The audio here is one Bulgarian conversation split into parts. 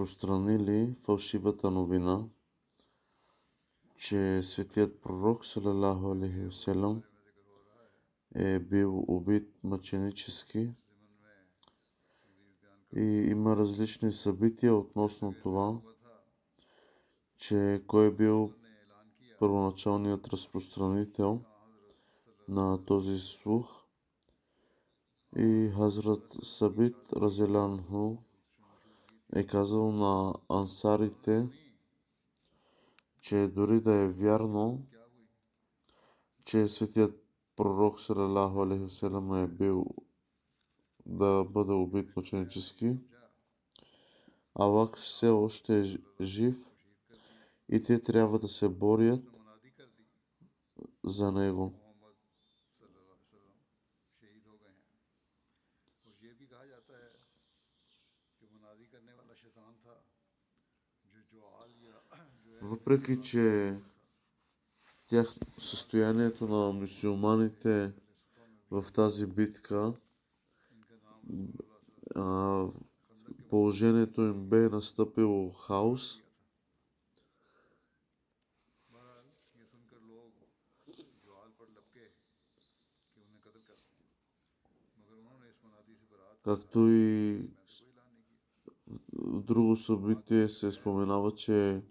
разпространили фалшивата новина, че светият пророк салалаху алейхи васелам е бил убит мъченически. И има различни събития относно това, че кой е бил първоначалният разпространител на този слух. И Хазрат Сабит Разелянху е казал на ансарите, че дори да е вярно, че светият пророк Салалаху алейхи васелам е бил да бъде убит мъченически, Аллах все още е жив и те трябва да се борят за него. въпреки че тях, състоянието на мусулманите в тази битка, а, положението им бе настъпило хаос. Както и в друго събитие се споменава, че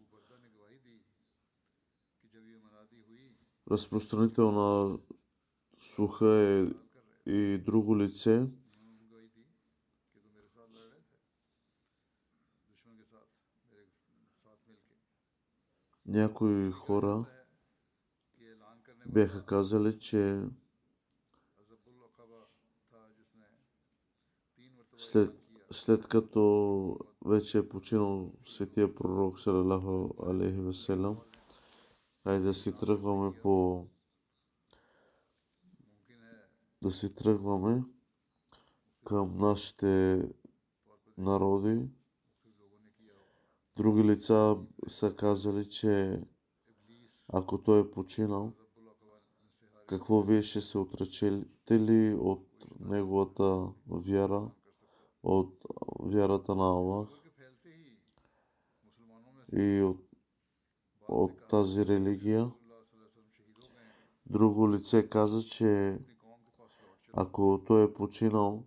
разпространител на слуха е и друго лице. Някои хора бяха казали, че след, след като вече е починал светия пророк Салалаху Алейхи Веселам, Дай да си тръгваме по... Да си тръгваме към нашите народи. Други лица са казали, че ако той е починал, какво вие ще се отречете ли от неговата вяра, от вярата на Аллах и от от тази религия. Друго лице каза, че ако той е починал,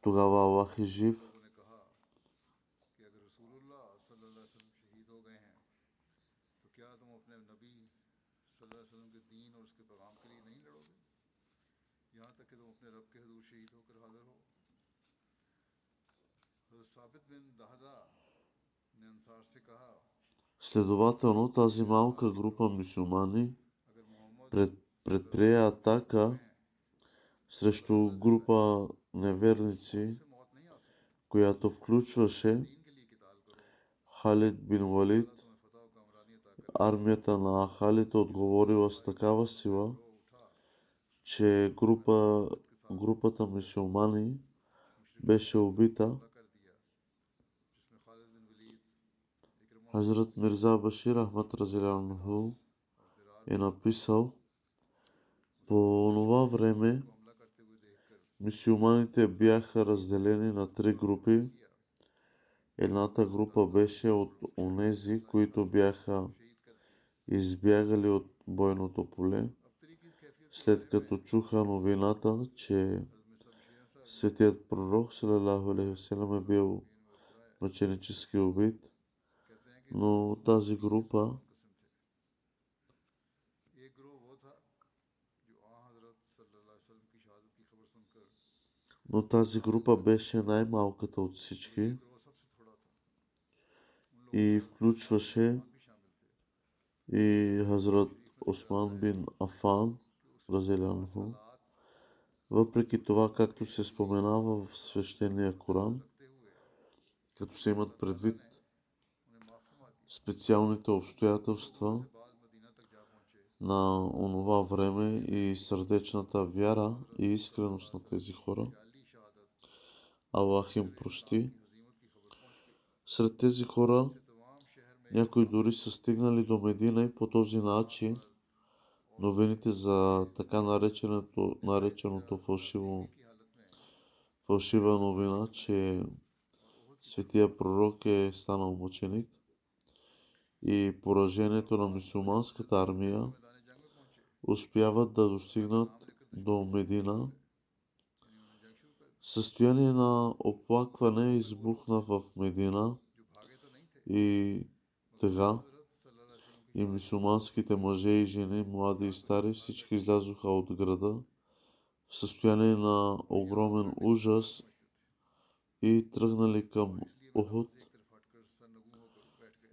тогава Аллах е жив – Следователно тази малка група мусулмани пред, предприе атака срещу група неверници, която включваше Халид бин Валид. Армията на Халид отговорила с такава сила, че група, групата мусулмани беше убита Hazrat Mirza Bashir Ahmad Разилянху е написал по това време мисиоманите бяха разделени на три групи. Едната група беше от онези, които бяха избягали от бойното поле, след като чуха новината, че светият пророк Салалаху е бил мъченически убит – но тази група но тази група беше най-малката от всички и включваше и Хазрат Осман бин Афан, разелянху. Въпреки това, както се споменава в свещения Коран, като се имат предвид специалните обстоятелства на онова време и сърдечната вяра и искреност на тези хора. Аллах им прости. Сред тези хора някои дори са стигнали до Медина и по този начин новините за така нареченото, нареченото фалшиво, фалшива новина, че светия пророк е станал мъченик, и поражението на мусулманската армия успяват да достигнат до Медина. Състояние на оплакване избухна в Медина и тъга и мусулманските мъже и жени, млади и стари, всички излязоха от града в състояние на огромен ужас и тръгнали към Охот –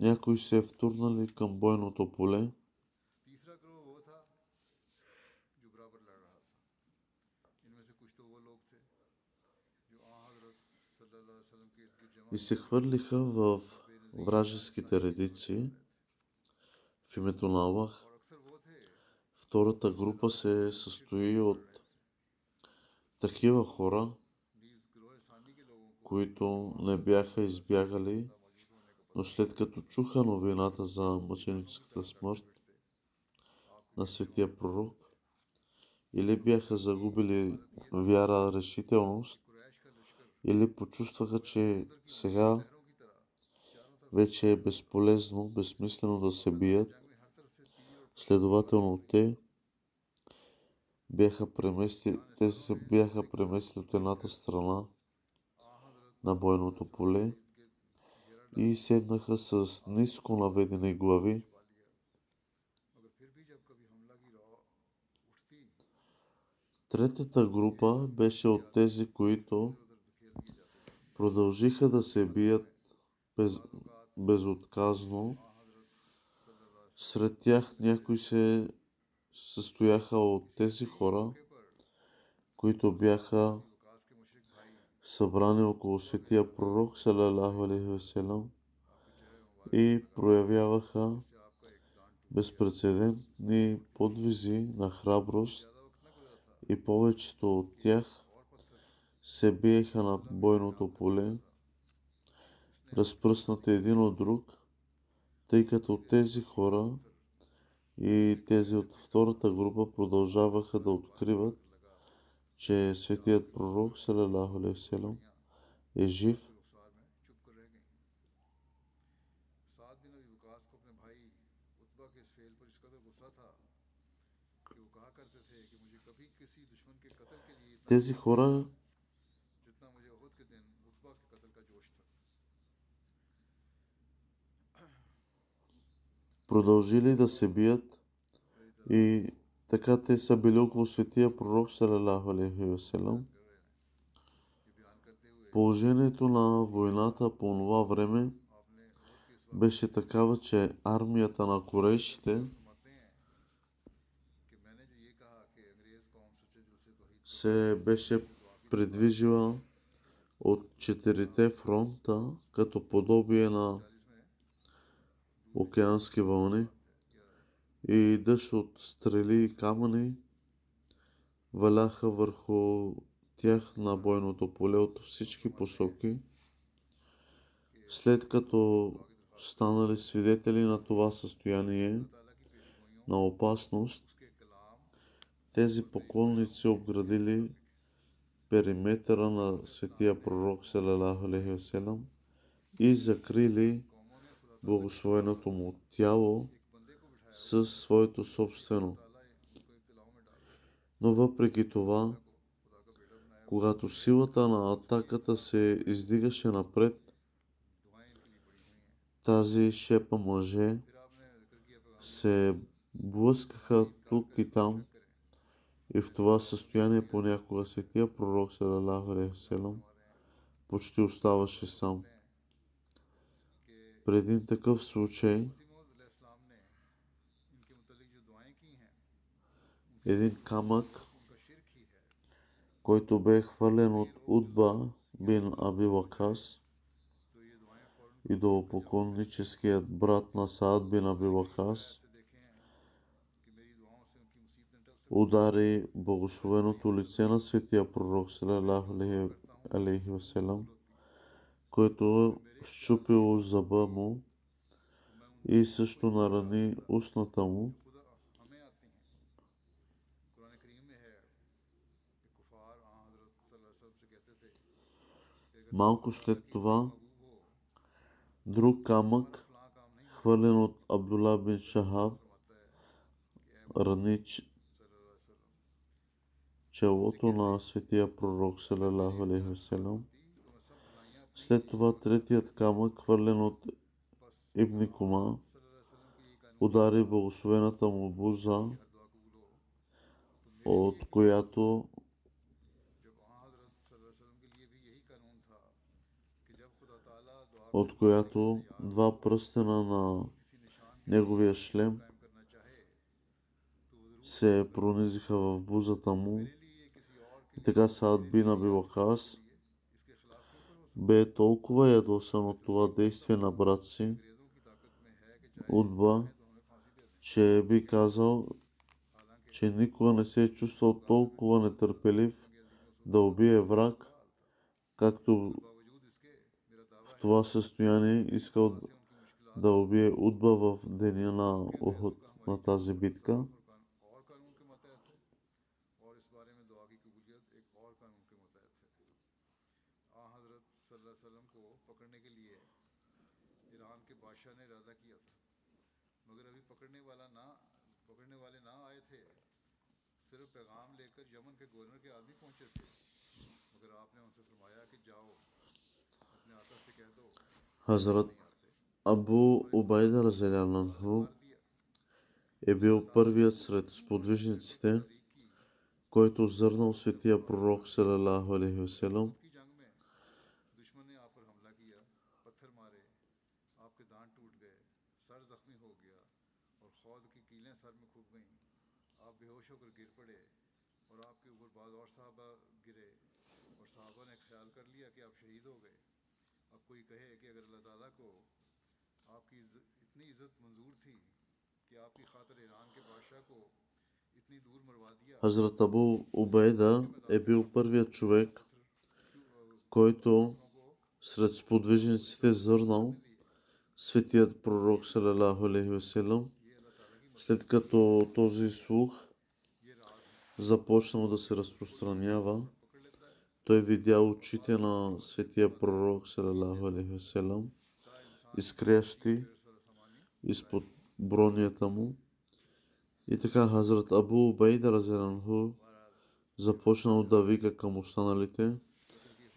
някои се е втурнали към бойното поле. И се хвърлиха в вражеските редици в името на Аллах. Втората група се състои от такива хора, които не бяха избягали но след като чуха новината за мъченическата смърт на светия пророк, или бяха загубили вяра, решителност, или почувстваха, че сега вече е безполезно, безсмислено да се бият. Следователно те бяха премести, те се бяха преместили от едната страна на бойното поле и седнаха с ниско наведени глави. Третата група беше от тези, които продължиха да се бият без, безотказно. Сред тях някои се състояха от тези хора, които бяха Събрани около светия пророк, салалаху алейхи и проявяваха безпредседентни подвизи на храброст и повечето от тях се биеха на бойното поле, разпръснати един от друг, тъй като тези хора и тези от втората група продължаваха да откриват че светият пророк салалаху селам е жив. Тези хора продължили да се бият и така те са били около светия пророк, салалаху алейхи Положението на войната по това време беше такава, че армията на корейшите се беше предвижила от четирите фронта като подобие на океански вълни и дъжд от стрели и камъни валяха върху тях на бойното поле от всички посоки. След като станали свидетели на това състояние на опасност, тези поклонници обградили периметъра на светия пророк Салалаху и закрили благословеното му тяло със своето собствено. Но въпреки това, когато силата на атаката се издигаше напред, тази шепа мъже се блъскаха тук и там и в това състояние понякога светия пророк салалаху васелам почти оставаше сам. При един такъв случай един камък, който бе хвърлен от Удба бин Аби Вакас и до поклонническият брат на Саад бин Аби Вакас, удари благословеното лице на светия пророк алейхи васелам, който щупило зъба му и също нарани устната му. Малко след това друг камък, хвърлен от Абдулла бин Шахаб, рани челото на светия пророк салалаху алейхи. След това третият камък, хвърлен от Ибни Кума, удари благословената му буза, от която от която два пръстена на неговия шлем се пронизиха в бузата му. И така Саад бин Аби Вакас бе толкова ядосан от това действие на брат си, Удба, че би казал, че никога не се е чувствал толкова нетърпелив да убие враг, както в това състояние искал да убие Удба в деня на Ухуд на тази битка. Хазрат Абу Убайда Разелянанху е бил първият сред сподвижниците, който зърнал светия пророк салалаху алейхи васелам Хазрат Абу Убайда е бил първият човек, който сред сподвижниците зърнал светият пророк салалаху алейхи след като този слух започнал да се разпространява, той видя очите на светия пророк салалаху алейхи изкрящи изпод бронията му и така Хазрат Абу Убайда Разеранху започнал да вика към останалите,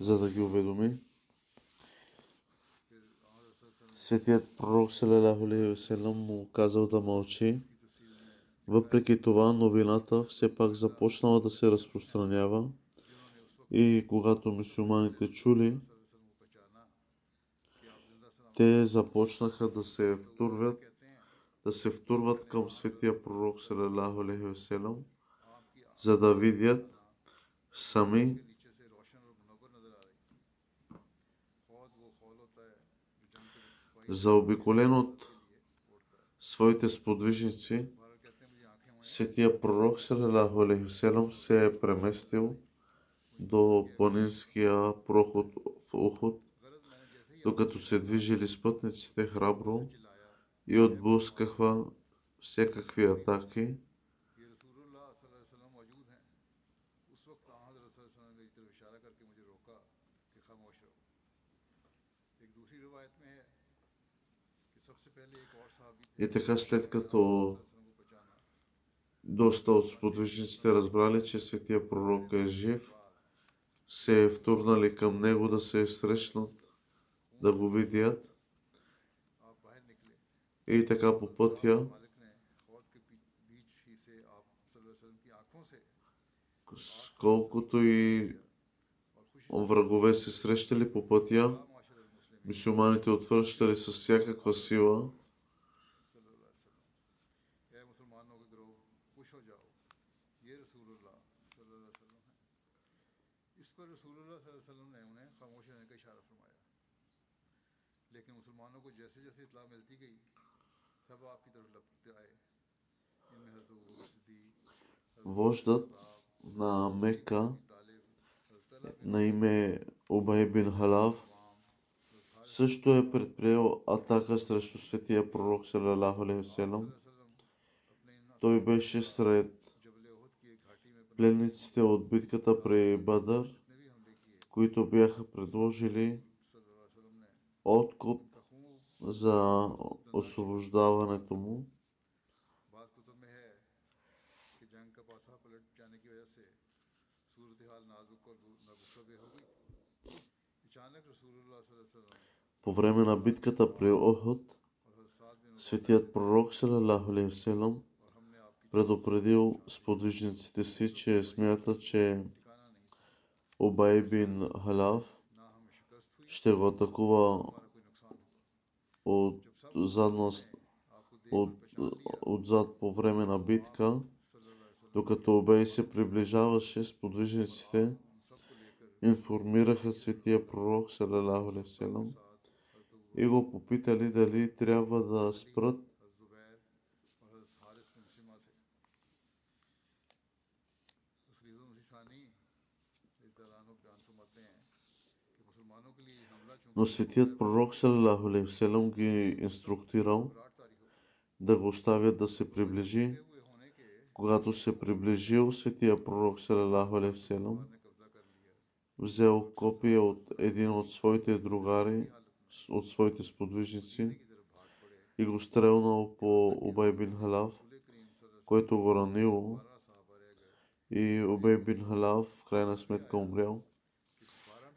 за да ги уведоми. Светият пророк Салалаху му казал да мълчи. Въпреки това новината все пак започнала да се разпространява и когато мусулманите чули, те започнаха да се втурват да се втурват към светия пророк салалаху за да видят сами заобиколен от своите сподвижници, светия пророк салалаху се е преместил до планинския проход в Охот, докато се движили с пътниците храбро и отблъскаха всякакви атаки. И така след като доста от сподвижниците разбрали, че светия пророк е жив, се е втурнали към него да се е срещнат, да го видят. И така по пътя колкото и врагове се срещали по пътя, мусулманите отвръщали с всякаква сила – Вождът на Мека на име Обай бин Халав също е предприел атака срещу светия пророк Салалаху Той беше сред пленниците от битката при Бадър, които бяха предложили откуп за освобождаването му. По време на битката при Охот, светият пророк Салалаху Селам предупредил сподвижниците си, че смята, че Обайбин Халав ще го атакува от, задност, от, отзад по време на битка, докато Обей се приближаваше с подвижниците, информираха светия пророк Салалаху и го попитали дали трябва да спрат Но светият пророк Салалаху ги инструктирал да го оставят да се приближи. Когато се приближил светия пророк Салалаху взел копия от един от своите другари, от своите сподвижници и го стрелнал по Убай бин Халав, който го ранило и Убай бин Халав в крайна сметка умрял.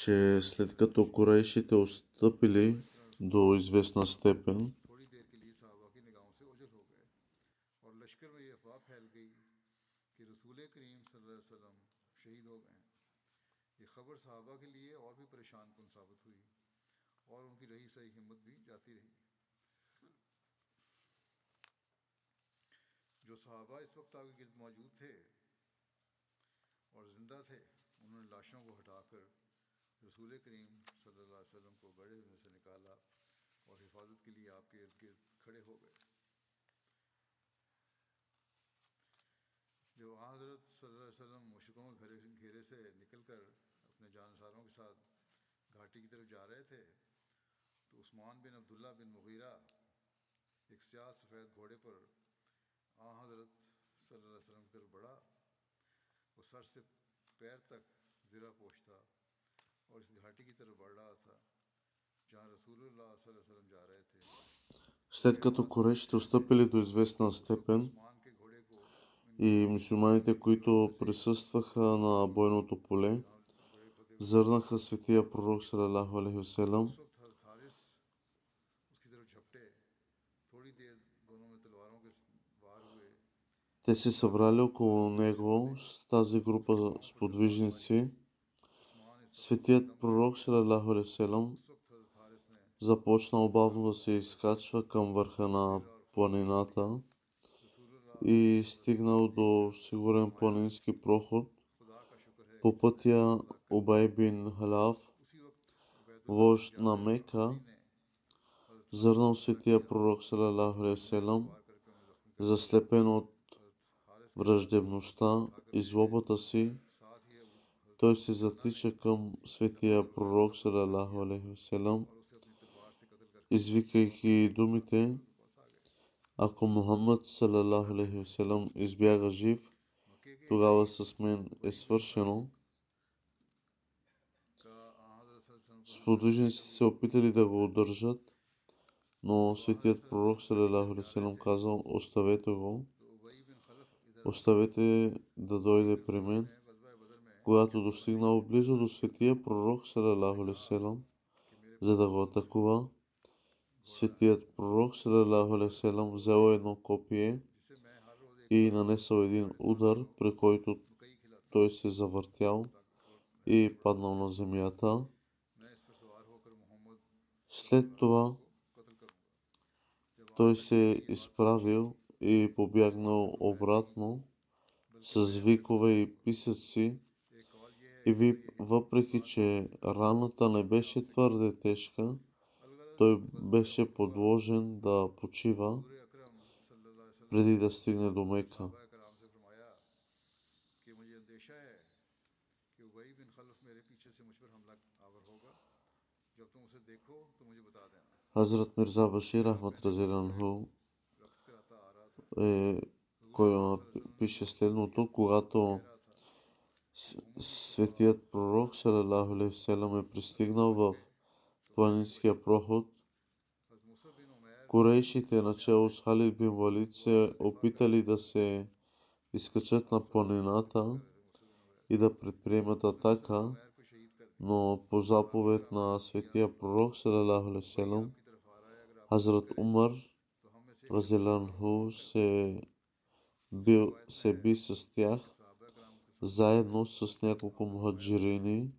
че след като корейшите отстъпили до известна степен, جو صحابہ اس وقت آگے گرد موجود تھے اور زندہ تھے انہوں نے لاشوں کو ہٹا کر رسول کریم صلی اللہ علیہ وسلم کو بڑے میں سے نکالا اور حفاظت کے لیے آپ کے ارد گرد کھڑے ہو گئے۔ جب حضرت صلی اللہ علیہ وسلم مشکوں گھرے گھیرے سے نکل کر اپنے جانساروں کے ساتھ گھاٹی کی طرف جا رہے تھے، تو عثمان بن عبداللہ بن مغیرہ ایک سیاہ سفید گھوڑے پر آ حضرت صلی اللہ علیہ وسلم کی طرف بڑھا، وہ سر سے پیر تک زرہ پوچھتا След като корейшите отстъпили до известна степен и мусулманите, които присъстваха на бойното поле, зърнаха светия пророк Салалаху Алейхи Те се събрали около него с тази група сподвижници. Светият пророк Салам започна обавно да се изкачва към върха на планината и стигнал до сигурен планински проход. По пътя Обай бин Халяв, вожд на Мека, зърнал светия пророк Салам, заслепен от враждебността и злобата си, той се затича към светия пророк салалаху алейхи извикайки думите, ако Мухаммад салалаху алейхи избяга жив, тогава с мен е свършено. Сподвижниците се опитали да го удържат, но светият пророк салалаху алейхи казал, оставете го, оставете да дойде при мен. Когато достигнал близо до светия пророк васелам, за да го атакува, светият пророк васелам взел едно копие и нанесъл един удар, при който той се завъртял и паднал на земята. След това той се изправил и побягнал обратно с викове и писъци и въпреки че раната не беше твърде тежка, той беше подложен да почива преди да стигне до Мека. Хазрат Мирза Башир Ахмад Разиранху е, кой пише следното, когато светият пророк васелам е пристигнал в планинския проход, Корейшите начало с Халид бин Валид се опитали да се изкачат на планината и да предприемат атака, но по заповед на светия пророк васелам, Хазрат Умар Разеланху се, бил, се би с тях заедно с няколко мухаджирини,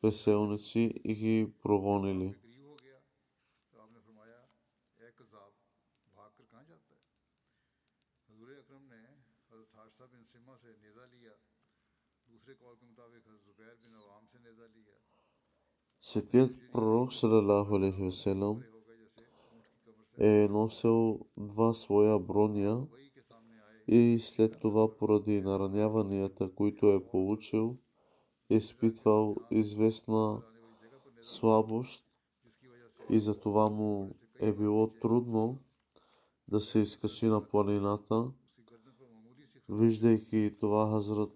преселници и ги прогонили. Светият пророк салалаху алейхи е носил два своя броня и след това поради нараняванията, които е получил, е изпитвал известна слабост и за това му е било трудно да се изкачи на планината. Виждайки това, Хазрат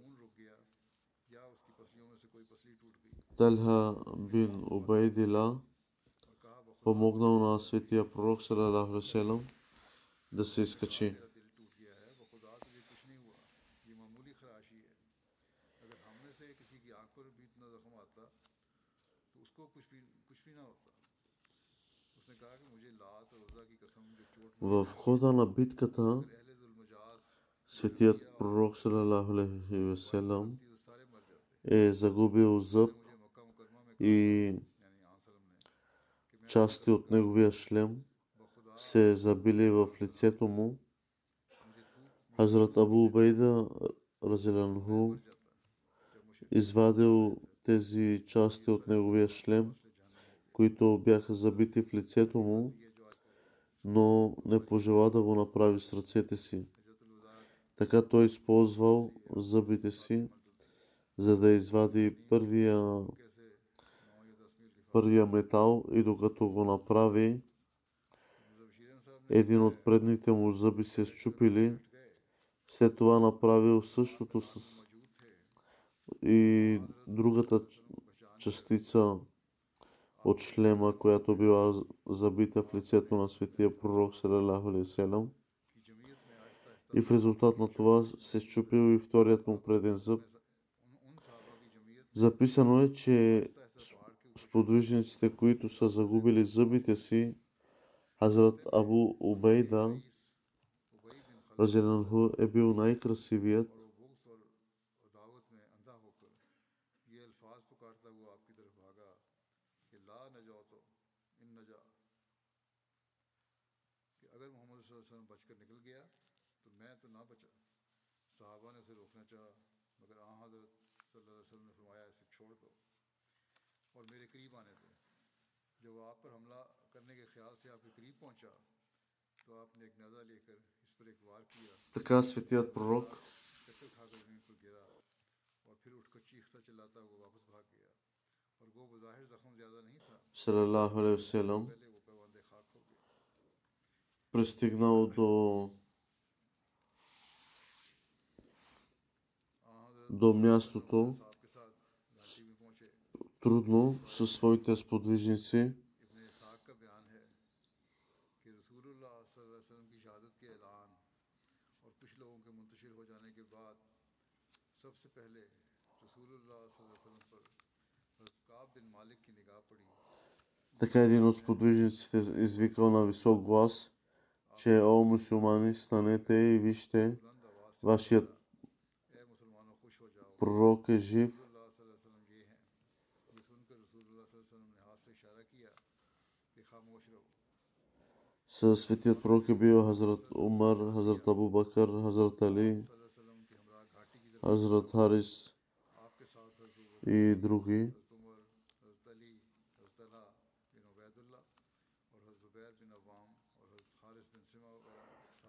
Талха бин Убайдила помогнал на светия пророк салалаху да се изкачи. В хода на битката светият пророк салалаху е загубил зъб и части от неговия шлем се забили в лицето му. Хазрат Абу Убейда Разелянху извадил тези части от неговия шлем, които бяха забити в лицето му, но не пожела да го направи с ръцете си. Така той използвал зъбите си, за да извади първия, първия метал и докато го направи, един от предните му зъби се счупили. След това направил същото с и другата частица от шлема, която била забита в лицето на светия пророк салалаху алейхи И в резултат на това се счупил и вторият му преден зъб. Записано е, че сподвижниците, които са загубили зъбите си, Хазрат Абу Убейда, Разеланху е бил най-красивият کر نکل گیا تو میں تو نہ بچا۔ صحابہ نے اسے روکنا چاہا مگر آ حضرت صلی اللہ علیہ وسلم نے فرمایا اسے چھوڑ دو۔ اور میرے قریب آنے دو۔ جب آپ پر حملہ کرنے کے خیال سے آپ کے قریب پہنچا تو آپ نے ایک نظر لے کر اس پر ایک وار کیا۔ تکاسفتیات پر روک چکر کھا کر زمین پر گرا اور پھر اٹھ کر چیختا چلاتا ہوا واپس بھاگ گیا۔ اور وہ بظاہر زخم زیادہ نہیں تھا۔ صلی اللہ علیہ وسلم۔ پہلے пристигнал до, до мястото трудно със своите сподвижници. Така един от сподвижниците извикал на висок глас – че о мусулмани, станете и вижте вашият пророк е жив. Със светият пророк е бил Хазрат Умар, Хазрат Абу Бакър, Хазрат Али, Хазрат Харис и други.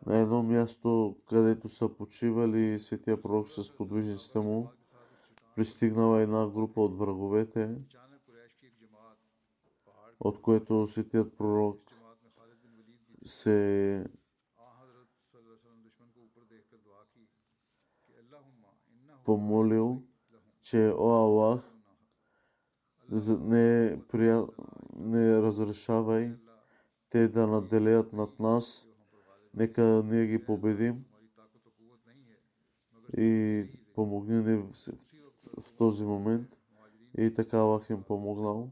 на едно място, където са почивали светия пророк с подвижниците му, пристигнала една група от враговете, от което светият пророк се помолил, че О Аллах, не, прия... не разрешавай те да наделят над нас – Нека ние ги победим и помогни ни в, в този момент. И така Аллах им помогнал.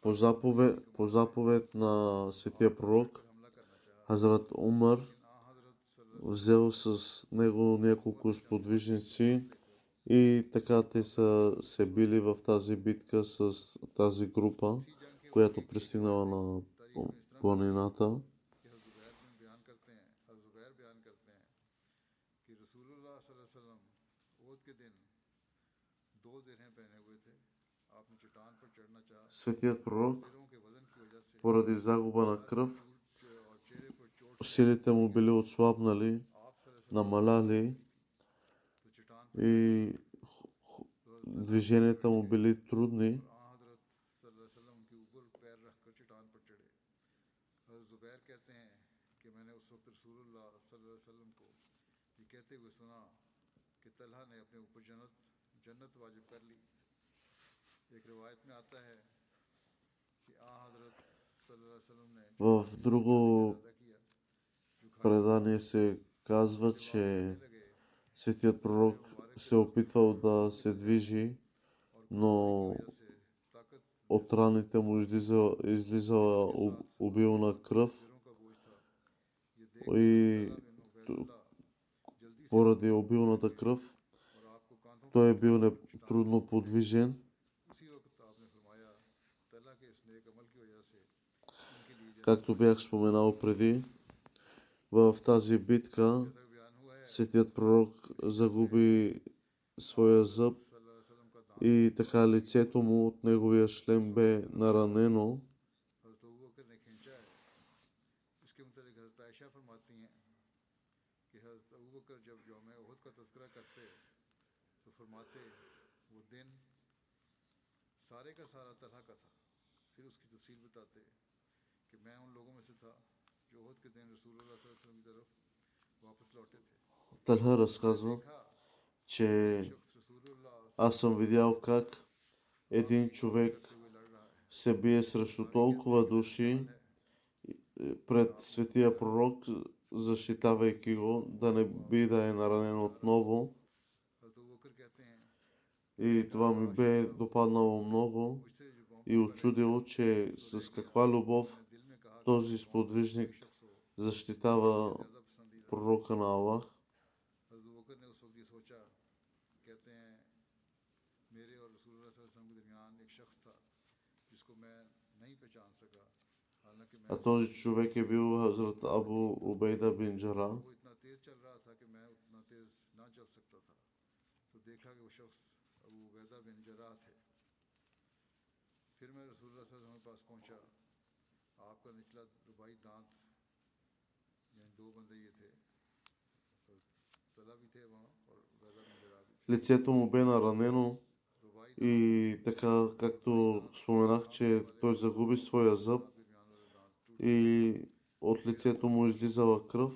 По заповед, по заповед на светия пророк, Хазрат Умар взел с него няколко сподвижници и така те са се били в тази битка с тази група, която пристигнала на планината. Светият пророк, поради загуба на кръв, силите му били отслабнали, намаляли и движенията му били трудни. В друго предание се казва, че светият пророк се е опитвал да се движи, но от раните му излизала, излизала обилна кръв и поради обилната кръв той е бил не, трудно подвижен. Както бях споменал преди, в тази битка बयान हुआ है светият пророк загуби своя зъб सल्लल्लाहु अलैहि वसल्लम का दान и така лицето му от неговия шлем бе наранено. हजरत अबू बकर ने खींचा है इसके मुतालिक हजरत आयशा फरमाती हैं कि हजरत अबू बकर जब यौम उहद का तस्करा करते तो फरमाते वो दिन सारे का सारा तलहा का था फिर उसकी तफसील बताते कि मैं उन लोगों में से था Талха разказва, че аз съм видял как един човек се бие срещу толкова души пред светия пророк, защитавайки го, да не би да е наранен отново. И това ми бе допаднало много и очудило, че с каква любов този сподвижник защитава пророка на Аллах. А този човек е бил Хазрат Абу Убейда бин Джара. پھر میں رسول اللہ صلی اللہ علیہ وسلم کے پاس پہنچا आपका निचला रुबाई दांत यानी दो बंदे ये थे तो तला भी थे वहाँ और उबैदा बिन जरा भी थे Лицето му бе наранено रुबाई и така както споменах, че той загуби своя зъб दरमियान वाले दांत टूट и от лицето му излизала кръв.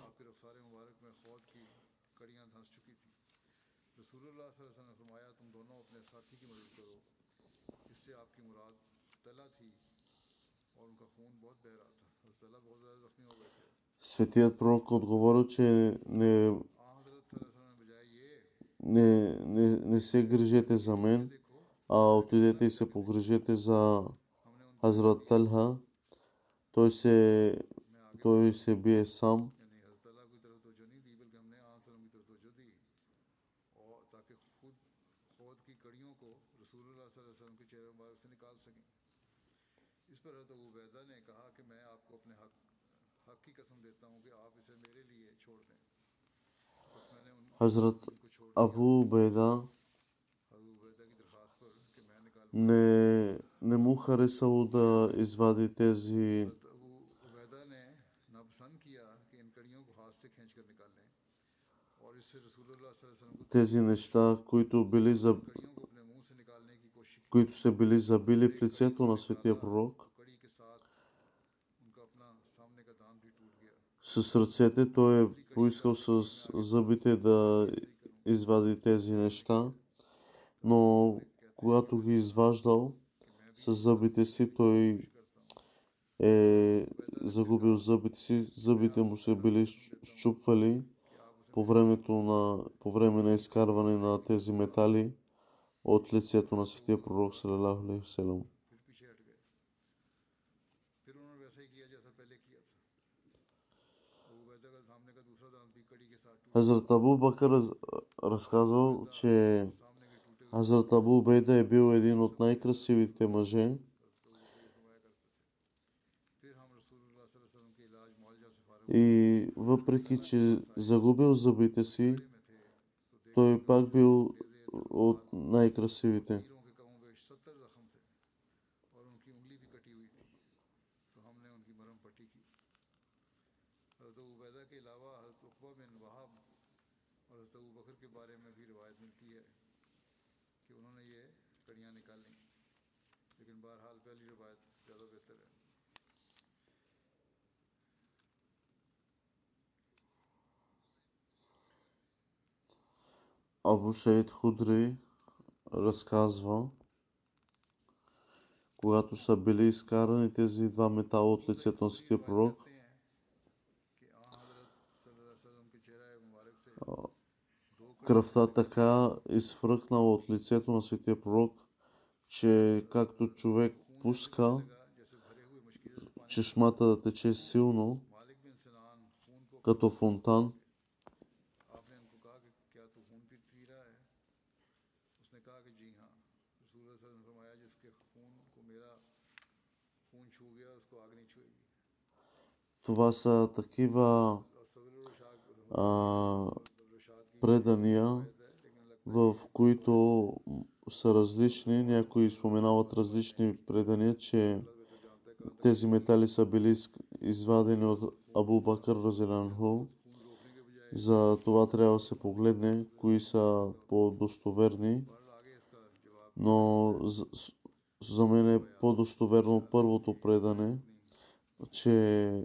Светият пророк отговорил, че не, не, не, не се грижете за мен, а отидете и се погрижете за Хазрат Талха. Той се, той се бие сам. اس پر حضرت عبیدہ نے کہا کہ میں آپ Hazret Abu Beyda не, не му харесало да извади тези тези неща, които, били за... които са били забили в лицето на светия пророк. С ръцете той е поискал с зъбите да извади тези неща, но когато ги изваждал с зъбите си, той е загубил зъбите си, зъбите му се били щупвали по времето на, по време на изкарване на тези метали от лицето на светия пророк салалаху алейхи Хазрат Абу Бакър разказвал, че Хазрат Абу Бейда е бил един от най-красивите мъже. И въпреки, че загубил зъбите си, той пак бил от най-красивите. Абу Сейд Худри разказва, когато са били изкарани тези два метала от лицето на светия пророк, Кръвта така изфръкнала от лицето на светия пророк, че както човек пуска чешмата да тече силно, като фонтан, Това са такива а, предания, в които са различни. Някои споменават различни предания, че тези метали са били извадени от Абу Бакър Разелянху. За това трябва да се погледне, кои са по-достоверни. Но за мен е по-достоверно първото предане, че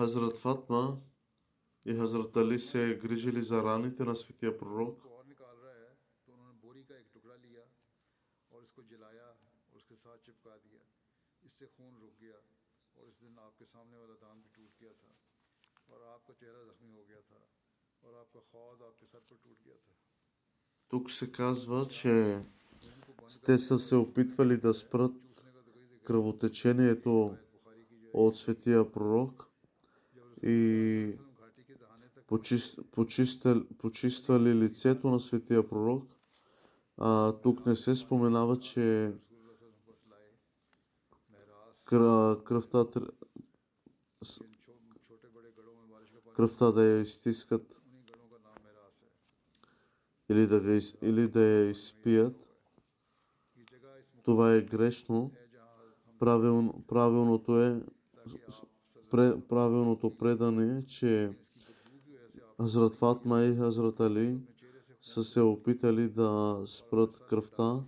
Hazret Fatma и Хазрат Али се е грижили за раните на светия пророк. Тук се казва, че те са се опитвали да спрат кръвотечението от светия пророк и почистали, почистали лицето на светия пророк. А, тук не се споменава, че кръвта, кръвта да я изтискат или да, га, или да я изпият. Това е грешно. Правилно, правилното е правилното предане, че Хазрат Фатма и Хазрат Али са се опитали да спрат кръвта,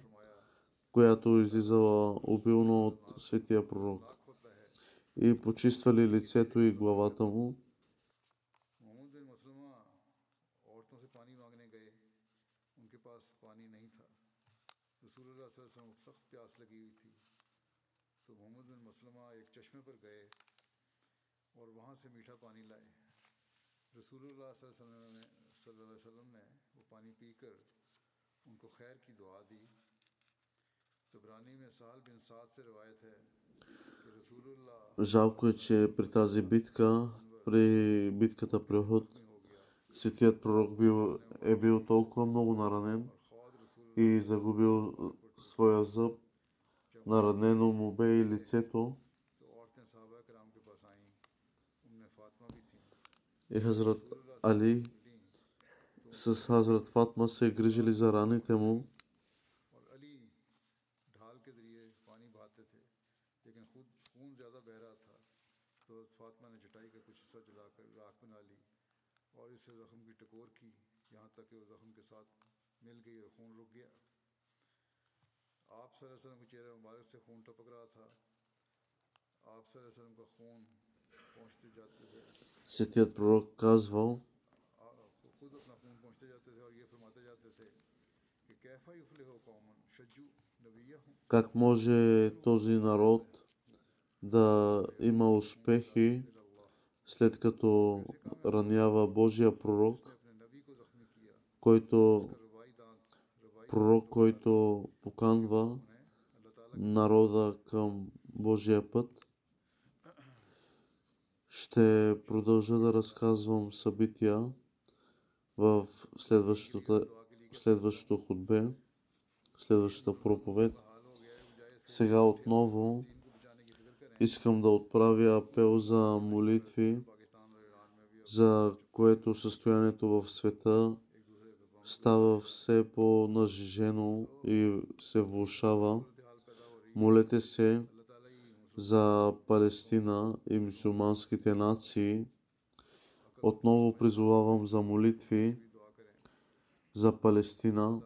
която излизала обилно от светия пророк и почиствали лицето и главата му. پاس پانی نہیں تھا رسول Жалко е, че при тази битка, при битката при Охот, светият пророк бил, е бил толкова много наранен и загубил своя зъб наранено му бе и лицето. И Хазрат Али с Хазрат Фатма се грижили за раните му. اور اس سے زخم کی ٹکور کی یہاں تک کہ وہ زخم کے ساتھ مل گئی اور خون رک گیا Светият пророк казвал, как може този народ да има успехи, след като ранява Божия пророк, който пророк, който поканва народа към Божия път. Ще продължа да разказвам събития в следващото, следващото худбе, следващата проповед. Сега отново искам да отправя апел за молитви, за което състоянието в света става все по-нажижено и се влушава. Молете се за Палестина и мусулманските нации. Отново призовавам за молитви за Палестина.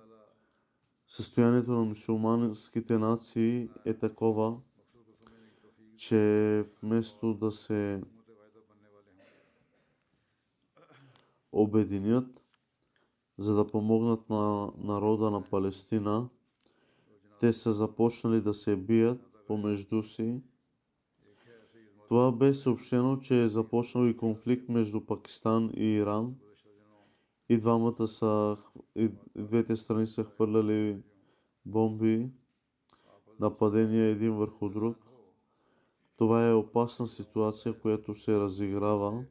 Състоянието на мусулманските нации е такова, че вместо да се обединят, за да помогнат на народа на Палестина, те са започнали да се бият помежду си. Това бе съобщено, че е започнал и конфликт между Пакистан и Иран. И двамата са, и двете страни са хвърляли бомби, нападения един върху друг. Това е опасна ситуация, която се разиграва.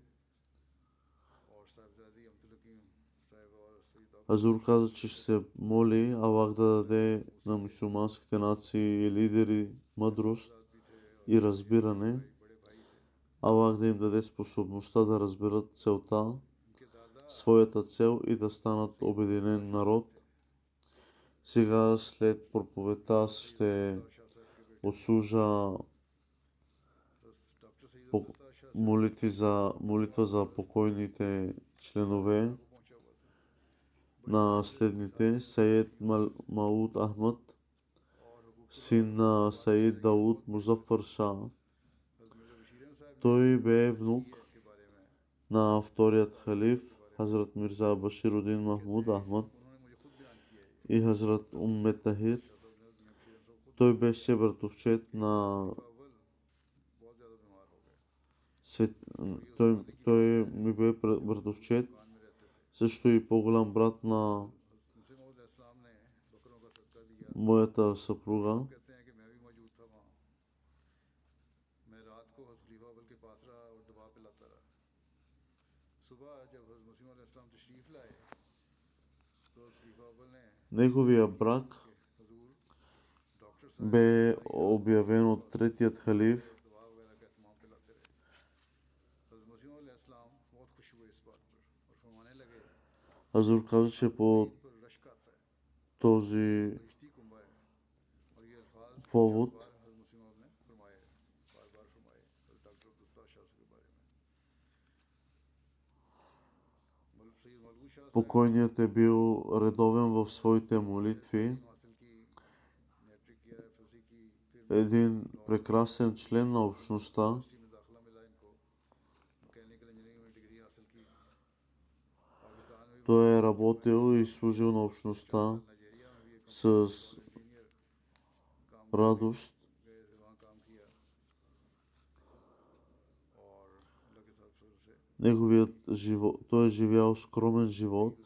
Азур каза, че ще се моли Аллах да даде на мусулманските нации и лидери мъдрост и разбиране. Аллах да им даде способността да разберат целта, своята цел и да станат обединен народ. Сега след проповедта ще ослужа молитви за, молитва за покойните членове на следните Саид Мауд Ахмад, син на Саид Дауд Музафар Ша. Той бе внук на вторият халиф Хазрат Мирза Баширудин Махмуд Ахмад и Хазрат Умме. Той беше братовчет на свет... той, той ми бе братовчет, също и по-голям брат на моята съпруга. Неговия брак бе обявен от третият халиф Азур каза, че по този повод покойният е бил редовен в своите молитви. Един прекрасен член на общността. Той е работил и служил на общността с радост. Неговият живот, той е живял скромен живот.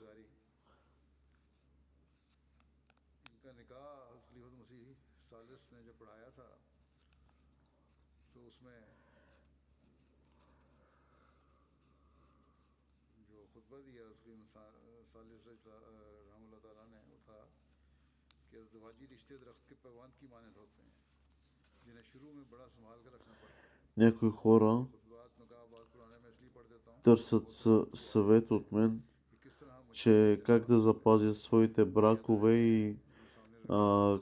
Някои хора търсят съвет от мен, че как да запазят своите бракове и а,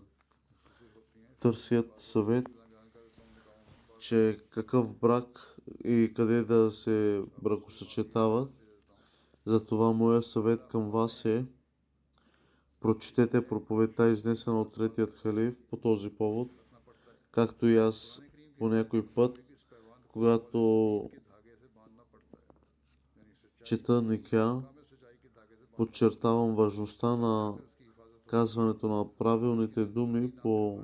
търсят съвет, че какъв брак и къде да се бракосъчетават. Затова моя съвет към вас е прочетете проповедта, изнесена от третият халиф по този повод, както и аз по някой път, когато чета Никя, подчертавам важността на казването на правилните думи по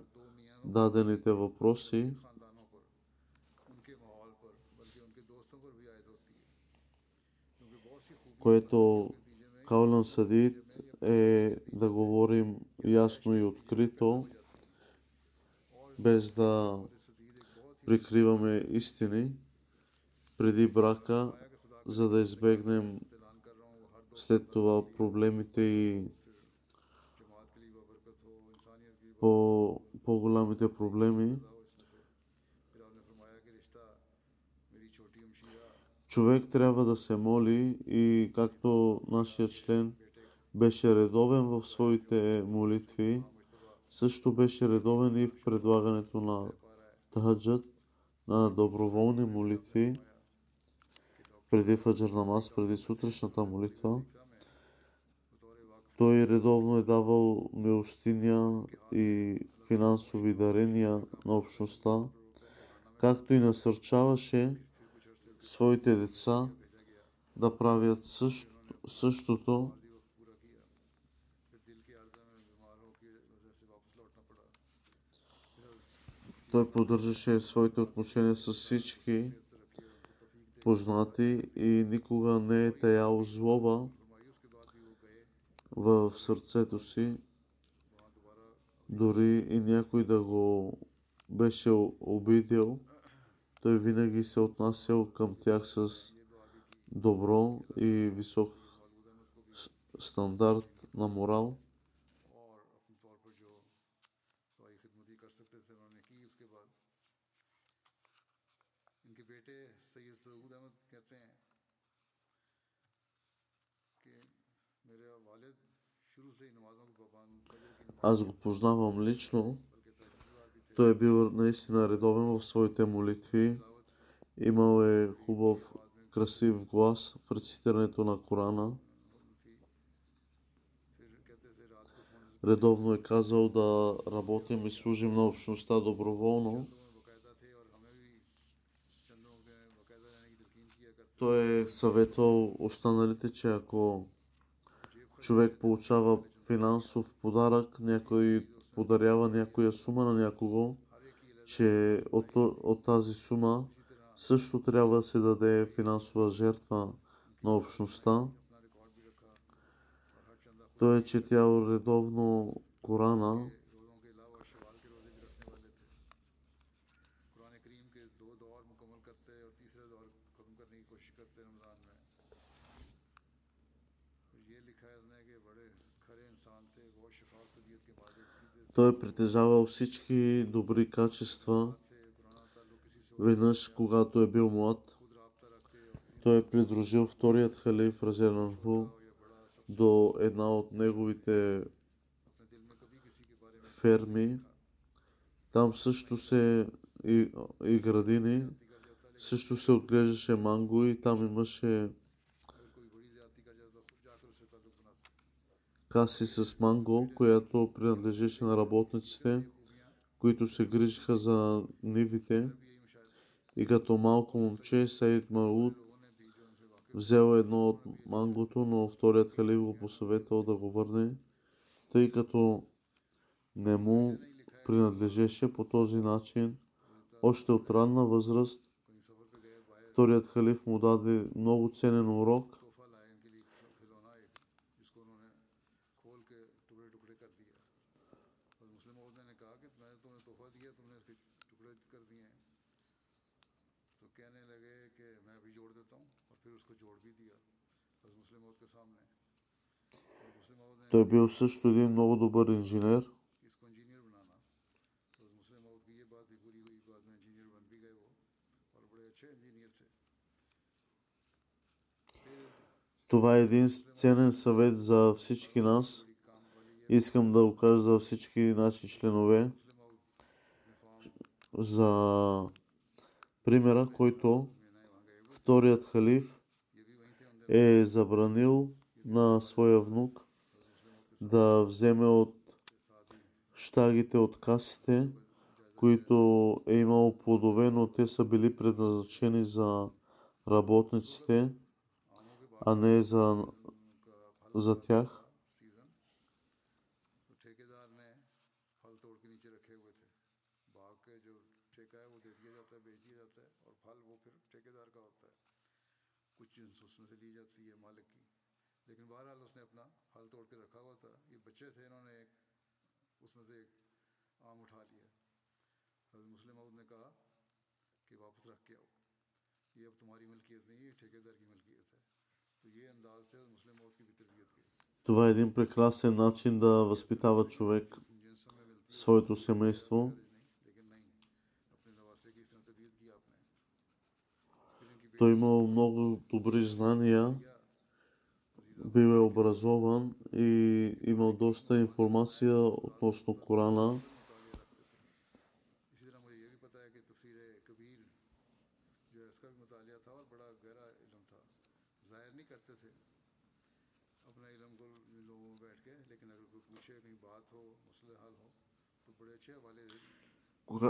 дадените въпроси, което Каулан Садид е да говорим ясно и открито, без да прикриваме истини преди брака, за да избегнем след това проблемите и по, по-голямите проблеми. Човек трябва да се моли и както нашия член беше редовен в своите молитви, също беше редовен и в предлагането на тахаджат, на доброволни молитви преди Фаджар намаз, преди сутрешната молитва. Той редовно е давал милостиня и финансови дарения на общността, както и насърчаваше своите деца да правят същото, същото той поддържаше своите отношения с всички познати и никога не е таял злоба в сърцето си, дори и някой да го беше обидел, той винаги се отнасял към тях с добро и висок стандарт на морал. Аз го познавам лично. Той е бил наистина редовен в своите молитви. Имал е хубав, красив глас в рецитирането на Корана. Редовно е казал да работим и служим на общността доброволно. той е съветвал останалите, че ако човек получава финансов подарък, някой подарява някоя сума на някого, че от, то- от тази сума също трябва да се даде финансова жертва на общността. Той е четял редовно Корана Той е притежавал всички добри качества. Веднъж, когато е бил млад, той е придружил вторият халиф Разенанху до една от неговите ферми. Там също се и, и градини, също се отглеждаше манго и там имаше каси с манго, която принадлежеше на работниците, които се грижиха за нивите. И като малко момче Саид Марут взел едно от мангото, но вторият халиф го посъветвал да го върне, тъй като не му принадлежеше по този начин. Още от ранна възраст вторият халиф му даде много ценен урок Той е бил също един много добър инженер. Това е един ценен съвет за всички нас. Искам да го кажа за всички наши членове. За примера, който вторият халиф е забранил на своя внук да вземе от щагите от касите, които е имало плодове, но те са били предназначени за работниците, а не за, за тях. बहरहाल उसने अपना फल तोड़ के रखा हुआ था ये बच्चे थे इन्होंने एक उसमें से एक आम उठा लिया हजरत मुस्लिम मऊद ने कहा कि वापस रख के आओ ये अब तुम्हारी मलकियत नहीं है ठेकेदार की मलकियत है तो ये अंदाज से मुस्लिम मऊद की भी तरबियत की Това е един прекрасен начин да възпитава човек जिन समय मिलती своето семейство. नहीं लेकिन नहीं अपने नवासे की इस तरह तरबियत की आपने फिर इनकी Той имал много добри знания, бил е образован и имал доста информация относно Корана.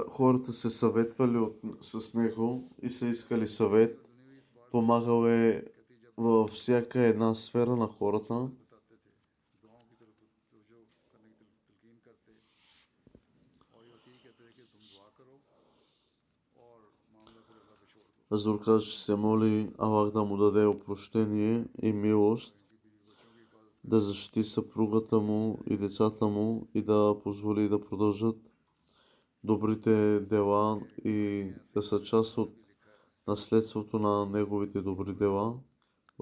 хората се съветвали от, с него и са искали съвет. Помагал е във всяка една сфера на хората. Азур каза, че се моли Аллах да му даде опрощение и милост, да защити съпругата му и децата му и да позволи да продължат добрите дела и да са част от наследството на неговите добри дела.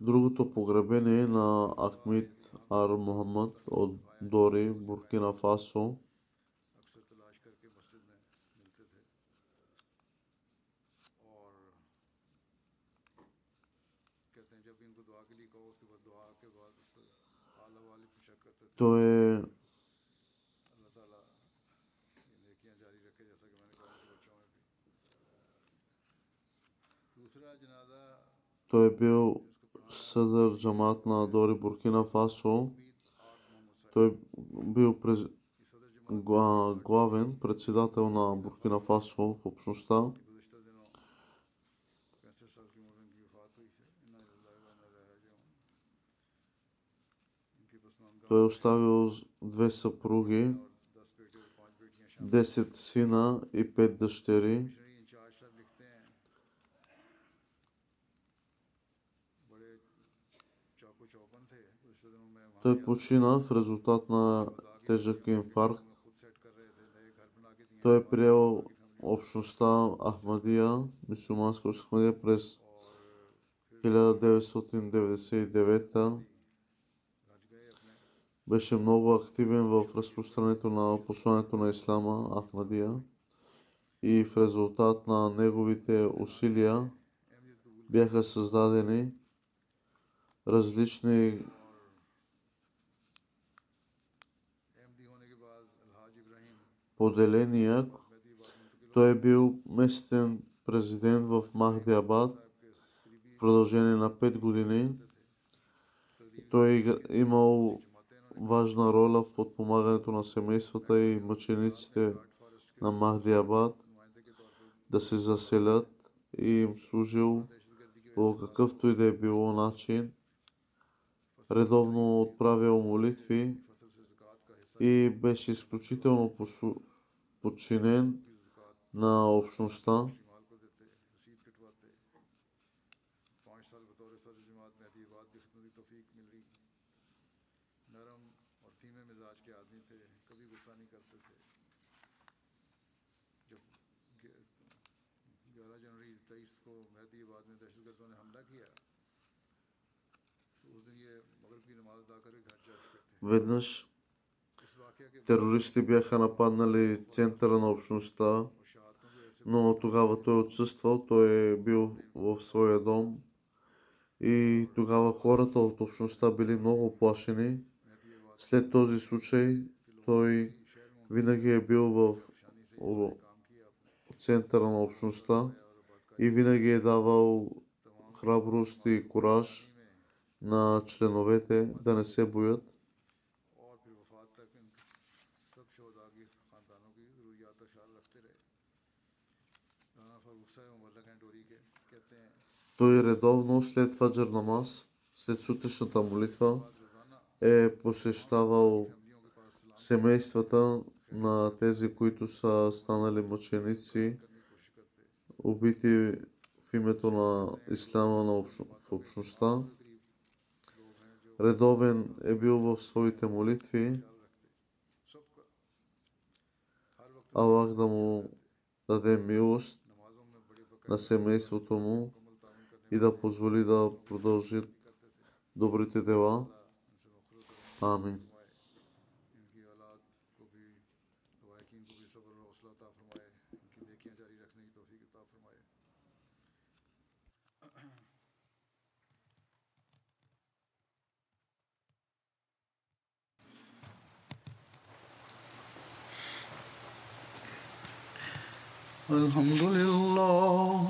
گروہ تو پوگربے نے نا اکمت آر محمد اور دور برکینا فاسو تو Той е бил съдър джамат на Дори Буркина Фасо. Той е бил през... главен председател на Буркина Фасо в общността. Той е оставил две съпруги, 10 сина и 5 дъщери. Той почина в резултат на тежък инфаркт. Той е приел общността Ахмадия, мусулманска Ахмадия през 1999 беше много активен в разпространението на посланието на Ислама Ахмадия и в резултат на неговите усилия бяха създадени различни поделения. Той е бил местен президент в Махдиабад в продължение на 5 години. Той е имал важна роля в подпомагането на семействата и мъчениците на Махдиабад да се заселят и им служил по какъвто и да е било начин. Редовно отправил молитви и беше изключително послушен подчинен на общността. Веднъж Терористи бяха нападнали центъра на общността, но тогава той отсъствал, той е бил в своя дом и тогава хората от общността били много оплашени. След този случай той винаги е бил в центъра на общността и винаги е давал храброст и кораж на членовете да не се боят. Той редовно след фаджар намаз, след сутрешната молитва, е посещавал семействата на тези, които са станали мъченици, убити в името на ислама на общ... в общността. Редовен е бил в своите молитви. Аллах да му даде милост на семейството му. и да позволи да продължат добрите дела. Амин. الحمد لله